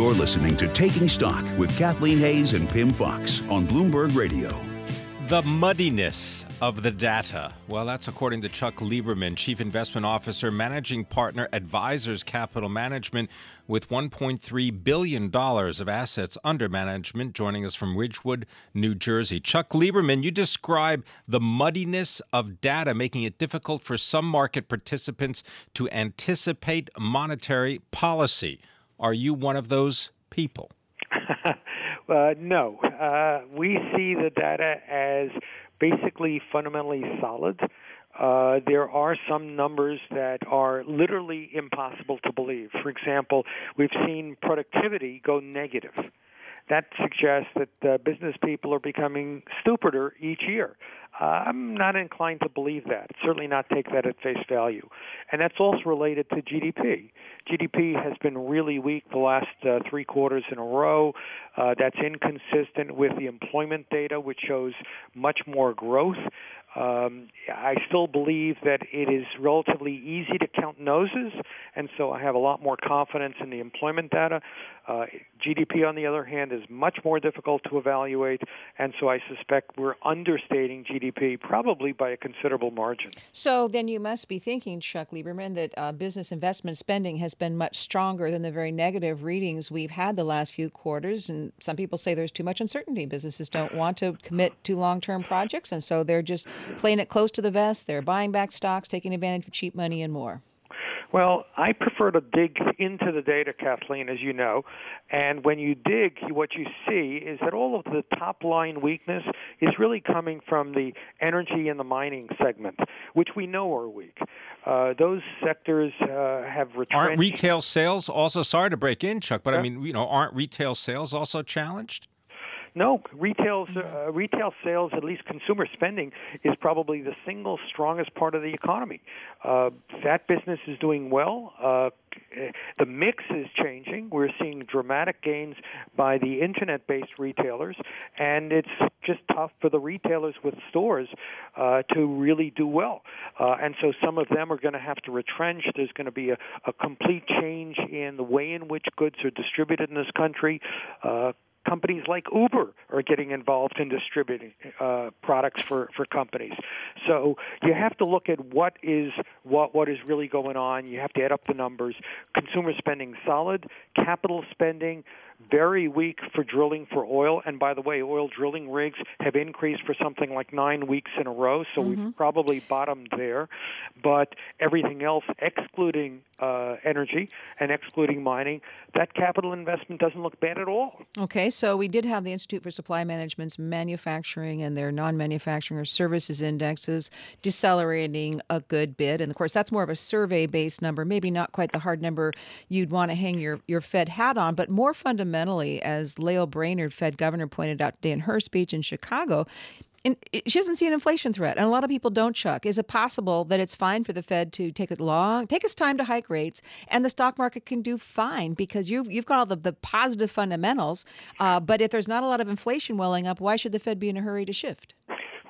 You're listening to Taking Stock with Kathleen Hays and Pimm Fox on Bloomberg Radio. The muddiness of the data. Well, that's according to Chuck Lieberman, Chief Investment Officer, Managing Partner, Advisors Capital Management, with $1.3 billion of assets under management, joining us from Ridgewood, New Jersey. Chuck Lieberman, you describe the muddiness of data, making it difficult for some market participants to anticipate monetary policy. Are you one of those people? Uh, no. Uh, we see the data as basically fundamentally solid. Uh, there are some numbers that are literally impossible to believe. For example, we've seen productivity go negative. That suggests that uh, business people are becoming stupider each year. Uh, I'm not inclined to believe that. Certainly not take that at face value. And that's also related to GDP. GDP has been really weak the last uh, three quarters in a row. Uh, that's inconsistent with the employment data, which shows much more growth. Um, I still believe that it is relatively easy to count noses, and so I have a lot more confidence in the employment data. Uh, GDP, on the other hand, is much more difficult to evaluate, and so I suspect we're understating GDP probably by a considerable margin. So then you must be thinking, Chuck Lieberman, that uh, business investment spending has been much stronger than the very negative readings we've had the last few quarters. And some people say there's too much uncertainty. Businesses don't want to commit to long term projects, and so they're just playing it close to the vest. They're buying back stocks, taking advantage of cheap money, and more. Well, I prefer to dig into the data, Kathleen, as you know. And when you dig, what you see is that all of the top line weakness is really coming from the energy and the mining segment, which we know are weak. Uh, those sectors uh, have retrenched. Aren't retail sales also, sorry to break in, Chuck, but I mean, you know, aren't retail sales also challenged? No, retail uh, retail sales, at least consumer spending, is probably the single strongest part of the economy. Uh, that business is doing well. Uh, the mix is changing. We're seeing dramatic gains by the internet-based retailers, and it's just tough for the retailers with stores uh, to really do well. Uh, and so some of them are going to have to retrench. There's going to be a, a complete change in the way in which goods are distributed in this country. Uh, companies like Uber are getting involved in distributing uh, products for, for companies. So you have to look at what is what what is really going on. You have to add up the numbers. Consumer spending solid, capital spending very weak for drilling for oil. And by the way, oil drilling rigs have increased for something like nine weeks in a row, so mm-hmm. we've probably bottomed there. But everything else, excluding uh, energy and excluding mining, that capital investment doesn't look bad at all. Okay, so we did have the Institute for Supply Management's manufacturing and their non manufacturing or services indexes decelerating a good bit. And of course, that's more of a survey based number, maybe not quite the hard number you'd want to hang your, your Fed hat on, but more fundamentally, as Lael Brainard, Fed governor, pointed out in her speech in Chicago, and she doesn't see an inflation threat, and a lot of people don't. Chuck, is it possible that it's fine for the Fed to take it long, take its time to hike rates, and the stock market can do fine because you've you've got all the, the positive fundamentals. Uh, but if there's not a lot of inflation welling up, why should the Fed be in a hurry to shift?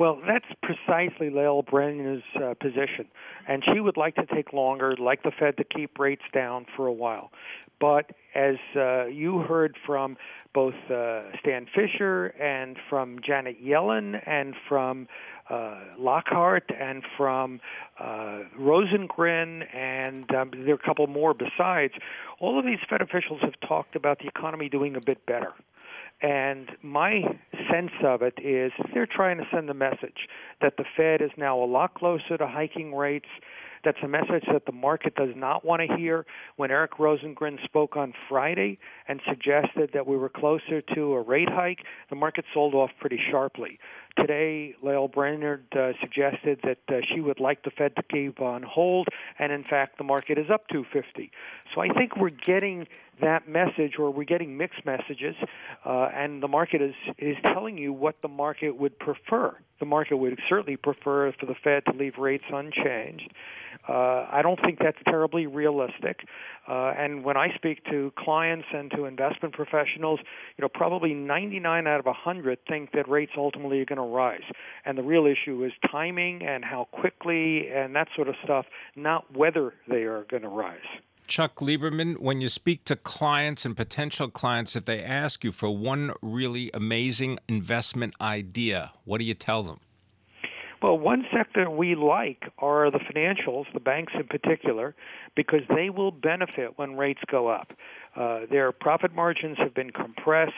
Well, that's precisely Lael Brainard's uh, position, and she would like to take longer, like the Fed to keep rates down for a while. But as uh, you heard from both uh, Stan Fischer and from Janet Yellen and from uh, Lockhart and from uh, Rosengren, and um, there are a couple more besides. All of these Fed officials have talked about the economy doing a bit better. And my sense of it is they're trying to send a message that the Fed is now a lot closer to hiking rates that's a message that the market does not want to hear. When Eric Rosengren spoke on Friday and suggested that we were closer to a rate hike, the market sold off pretty sharply. Today, Lael Brainard uh, suggested that uh, she would like the Fed to keep on hold, and in fact, the market is up 250. So I think we're getting that message, or we're getting mixed messages, uh, and the market is is telling you what the market would prefer. The market would certainly prefer for the Fed to leave rates unchanged. Uh, I don't think that's terribly realistic. Uh, and when I speak to clients and to investment professionals, you know, probably 99 out of 100 think that rates ultimately are going to rise. And the real issue is timing and how quickly and that sort of stuff, not whether they are going to rise. Chuck Lieberman, when you speak to clients and potential clients, if they ask you for one really amazing investment idea, what do you tell them? Well, one sector we like are the financials, the banks in particular, because they will benefit when rates go up. Uh, their profit margins have been compressed.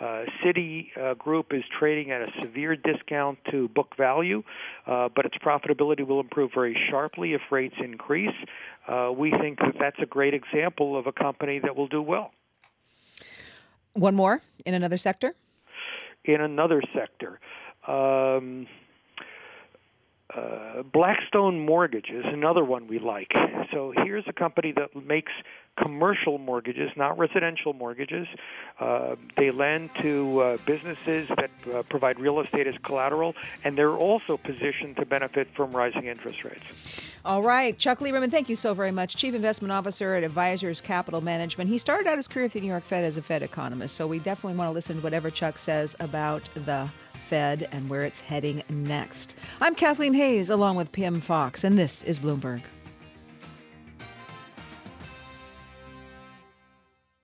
Uh, Citi uh, Group is trading at a severe discount to book value, uh, but its profitability will improve very sharply if rates increase. Uh, we think that that's a great example of a company that will do well. One more in another sector? In another sector. Um, uh, Blackstone Mortgage is another one we like. So here's a company that makes commercial mortgages, not residential mortgages. Uh, they lend to uh, businesses that uh, provide real estate as collateral, and they're also positioned to benefit from rising interest rates. All right. Chuck Lieberman, thank you so very much. Chief Investment Officer at Advisors Capital Management. He started out his career at the New York Fed as a Fed economist, so we definitely want to listen to whatever Chuck says about the Fed and where it's heading next. I'm Kathleen Hays along with Pimm Fox, and this is Bloomberg.